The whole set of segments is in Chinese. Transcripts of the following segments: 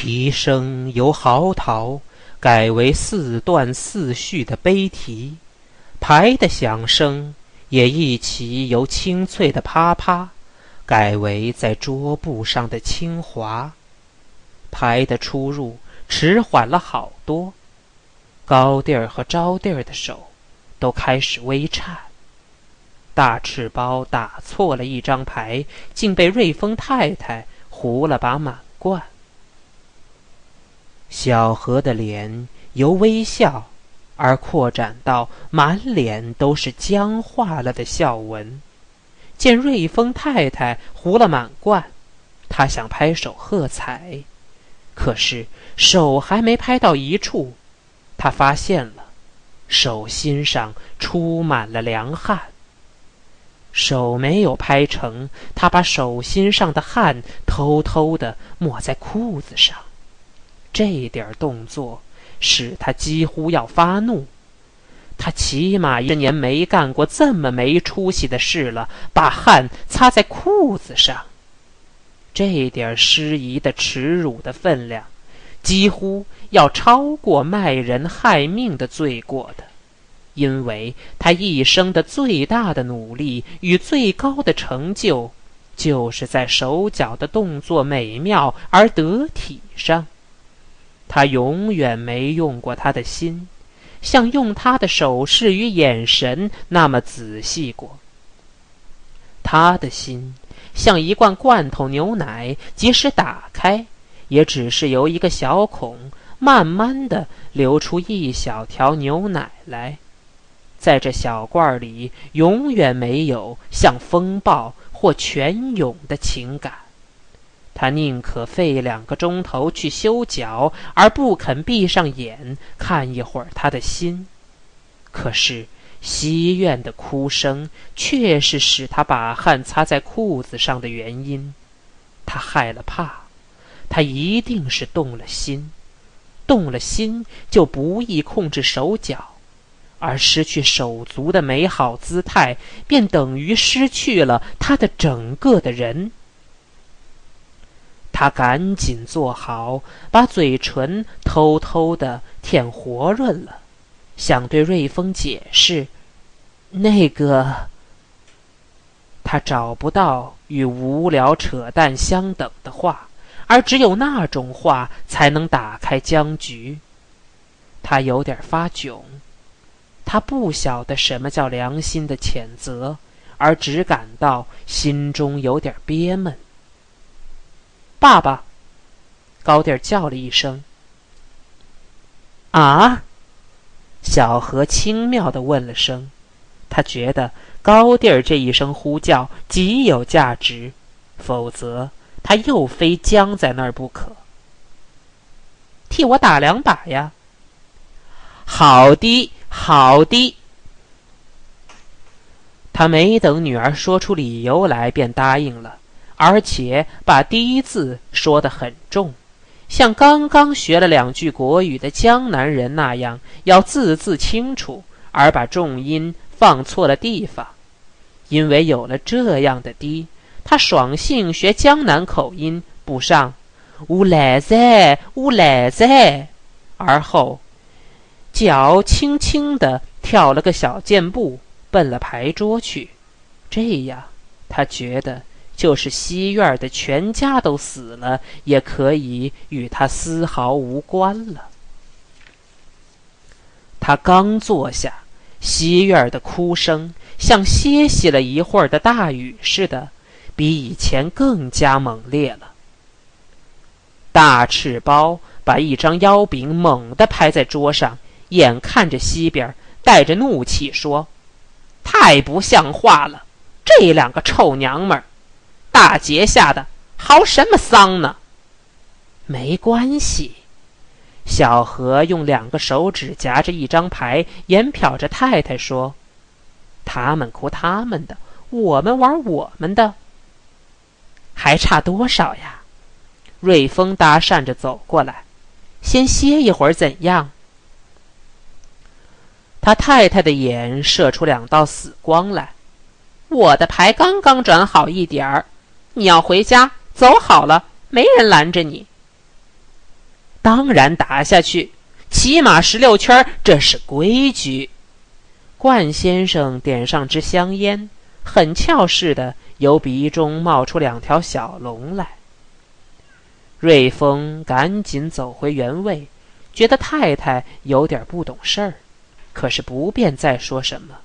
题声由嚎啕改为四断四续的悲啼，牌的响声也一起由清脆的啪啪改为在桌布上的轻滑。牌的出入迟缓了好多，高第儿和招弟儿的手都开始微颤。大赤包打错了一张牌，竟被瑞丰太太胡了把满贯。小何的脸由微笑而扩展到满脸都是僵化了的笑纹。见瑞丰太太胡了满贯，他想拍手喝彩，可是手还没拍到一处，他发现了手心上出满了凉汗。手没有拍成，他把手心上的汗偷偷的抹在裤子上。这点动作使他几乎要发怒。他起码一年没干过这么没出息的事了，把汗擦在裤子上。这点失仪的耻辱的分量，几乎要超过卖人害命的罪过的，因为他一生的最大的努力与最高的成就，就是在手脚的动作美妙而得体上。他永远没用过他的心，像用他的手势与眼神那么仔细过。他的心像一罐罐头牛奶，即使打开，也只是由一个小孔慢慢的流出一小条牛奶来，在这小罐里永远没有像风暴或泉涌的情感。他宁可费两个钟头去修脚，而不肯闭上眼看一会儿他的心。可是西院的哭声却是使他把汗擦在裤子上的原因。他害了怕，他一定是动了心，动了心就不易控制手脚，而失去手足的美好姿态，便等于失去了他的整个的人。他赶紧坐好，把嘴唇偷偷的舔活润了，想对瑞丰解释。那个，他找不到与无聊扯淡相等的话，而只有那种话才能打开僵局。他有点发窘，他不晓得什么叫良心的谴责，而只感到心中有点憋闷。爸爸，高弟儿叫了一声。啊！小何轻妙的问了声，他觉得高弟儿这一声呼叫极有价值，否则他又非僵在那儿不可。替我打两把呀！好的，好的。他没等女儿说出理由来，便答应了。而且把第一字说得很重，像刚刚学了两句国语的江南人那样，要字字清楚，而把重音放错了地方。因为有了这样的低，他爽性学江南口音，补上“乌来在，乌来在”，而后脚轻轻地跳了个小箭步，奔了牌桌去。这样，他觉得。就是西院的全家都死了，也可以与他丝毫无关了。他刚坐下，西院的哭声像歇息了一会儿的大雨似的，比以前更加猛烈了。大赤包把一张腰饼猛地拍在桌上，眼看着西边，带着怒气说：“太不像话了！这两个臭娘们儿！”大节下的，嚎什么丧呢？没关系。小何用两个手指夹着一张牌，眼瞟着太太说：“他们哭他们的，我们玩我们的。还差多少呀？”瑞丰搭讪着走过来：“先歇一会儿，怎样？”他太太的眼射出两道死光来：“我的牌刚刚转好一点儿。”你要回家，走好了，没人拦着你。当然打下去，起码十六圈，这是规矩。冠先生点上支香烟，很俏似的，由鼻中冒出两条小龙来。瑞丰赶紧走回原位，觉得太太有点不懂事儿，可是不便再说什么。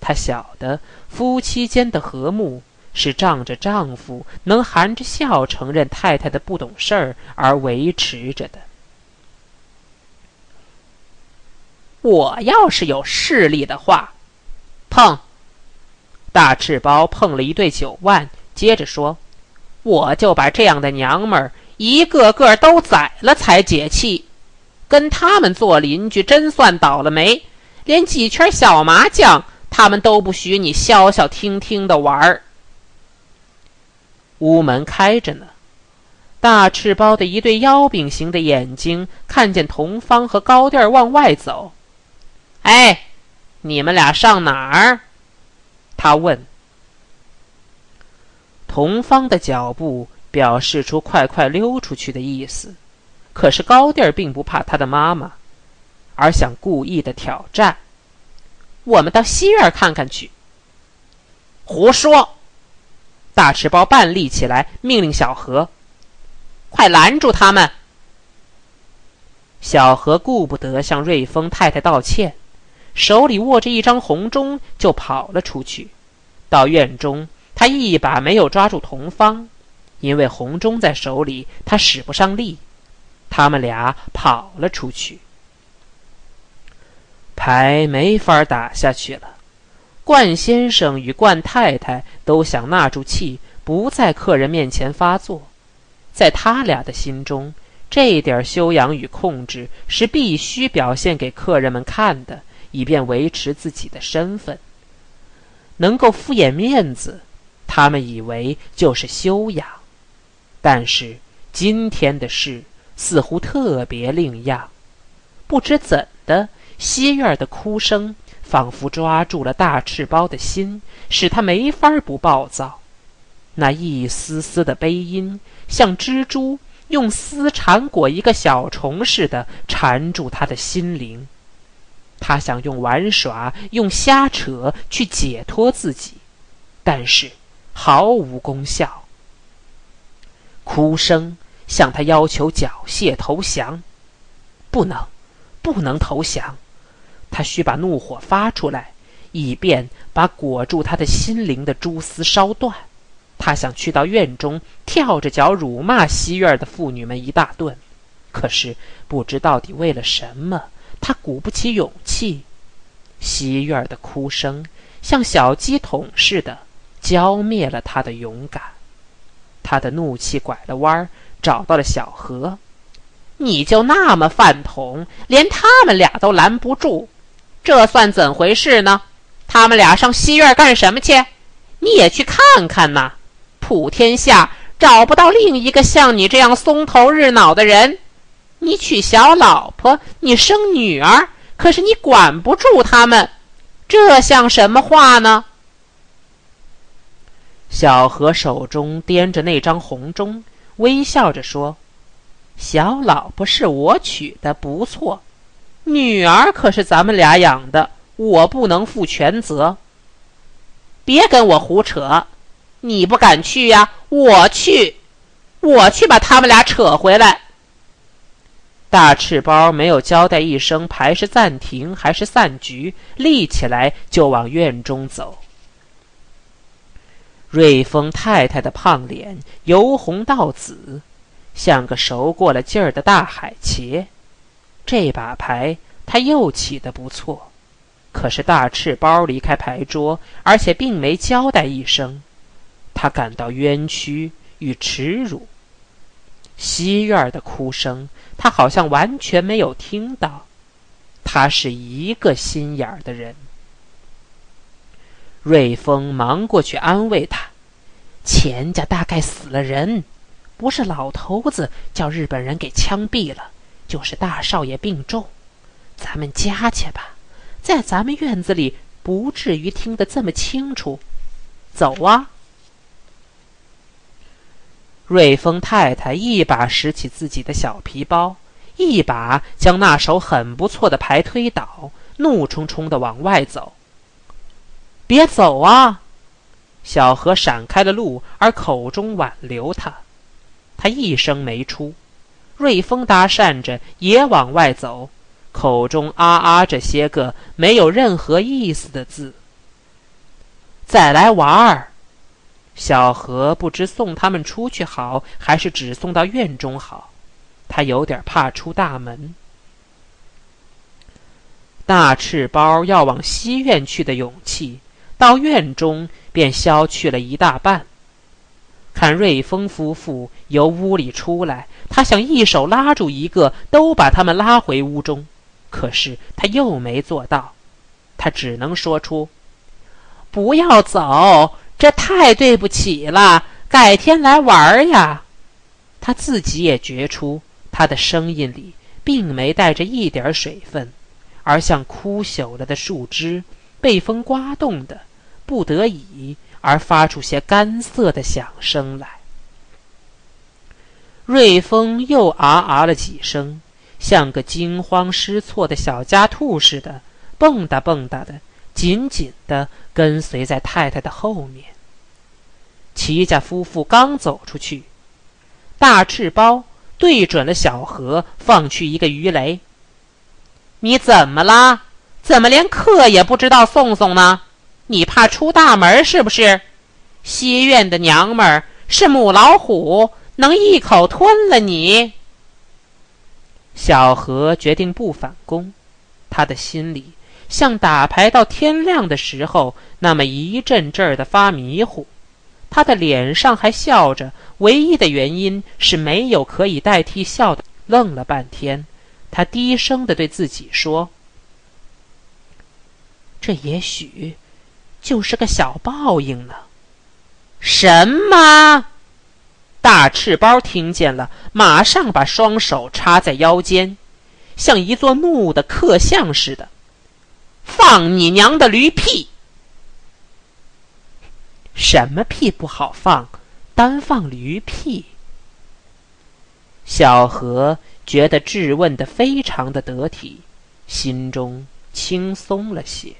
他晓得夫妻间的和睦是仗着丈夫能含着笑承认太太的不懂事儿而维持着的。我要是有势力的话，碰！大赤包碰了一对酒腕，接着说。我就把这样的娘们儿一个个都宰了才解气，跟他们做邻居真算倒了霉，连几圈小麻将他们都不许你消消停停的玩儿。屋门开着呢，大赤包的一对腰饼形的眼睛看见童芳和高第往外走，哎，你们俩上哪儿？他问。童芳的脚步表示出快快溜出去的意思，可是高第儿并不怕他的妈妈，而想故意的挑战。我们到西院看看去。胡说！大赤包半立起来，命令小何：“快拦住他们！”小何顾不得向瑞丰太太道歉，手里握着一张红钟，就跑了出去，到院中。他一把没有抓住童芳，因为红钟在手里，他使不上力。他们俩跑了出去，牌没法打下去了。冠先生与冠太太都想纳住气，不在客人面前发作。在他俩的心中，这点修养与控制是必须表现给客人们看的，以便维持自己的身份，能够敷衍面子。他们以为就是修养，但是今天的事似乎特别另样。不知怎的，西院的哭声仿佛抓住了大赤包的心，使他没法不暴躁。那一丝丝的悲音，像蜘蛛用丝缠裹一个小虫似的缠住他的心灵。他想用玩耍、用瞎扯去解脱自己，但是。毫无功效。哭声向他要求缴械投降，不能，不能投降。他需把怒火发出来，以便把裹住他的心灵的蛛丝烧断。他想去到院中，跳着脚辱骂西院的妇女们一大顿，可是不知到底为了什么，他鼓不起勇气。西院的哭声像小鸡桶似的。浇灭了他的勇敢，他的怒气拐了弯儿，找到了小何。你就那么饭桶，连他们俩都拦不住，这算怎回事呢？他们俩上西院干什么去？你也去看看呐！普天下找不到另一个像你这样松头日脑的人。你娶小老婆，你生女儿，可是你管不住他们，这像什么话呢？小何手中掂着那张红钟，微笑着说：“小老婆是我娶的，不错。女儿可是咱们俩养的，我不能负全责。别跟我胡扯，你不敢去呀？我去，我去把他们俩扯回来。”大赤包没有交代一声牌是暂停还是散局，立起来就往院中走。瑞丰太太的胖脸由红到紫，像个熟过了劲儿的大海茄。这把牌他又起得不错，可是大赤包离开牌桌，而且并没交代一声，他感到冤屈与耻辱。西院的哭声，他好像完全没有听到。他是一个心眼儿的人。瑞丰忙过去安慰他：“钱家大概死了人，不是老头子叫日本人给枪毙了，就是大少爷病重。咱们家去吧，在咱们院子里不至于听得这么清楚。走啊！”瑞丰太太一把拾起自己的小皮包，一把将那手很不错的牌推倒，怒冲冲的往外走。别走啊！小何闪开了路，而口中挽留他。他一声没出。瑞丰搭讪着也往外走，口中啊啊着些个没有任何意思的字。再来玩儿。小何不知送他们出去好，还是只送到院中好。他有点怕出大门。大赤包要往西院去的勇气，到院中便消去了一大半。看瑞丰夫妇由屋里出来，他想一手拉住一个，都把他们拉回屋中，可是他又没做到。他只能说出：“不要走，这太对不起了，改天来玩呀。”他自己也觉出他的声音里并没带着一点水分，而像枯朽了的树枝，被风刮动的，不得已。而发出些干涩的响声来。瑞丰又啊啊了几声，像个惊慌失措的小家兔似的，蹦跶蹦跶的，紧紧的跟随在太太的后面。齐家夫妇刚走出去，大赤包对准了小河，放去一个鱼雷。你怎么啦？怎么连客也不知道送送呢？你怕出大门是不是？西院的娘们儿是母老虎，能一口吞了你。小何决定不反攻，他的心里像打牌到天亮的时候那么一阵阵儿的发迷糊，他的脸上还笑着，唯一的原因是没有可以代替笑的。愣了半天，他低声的对自己说：“这也许……”就是个小报应呢。什么？大赤包听见了，马上把双手插在腰间，像一座怒的刻像似的。放你娘的驴屁！什么屁不好放？单放驴屁？小何觉得质问的非常的得体，心中轻松了些。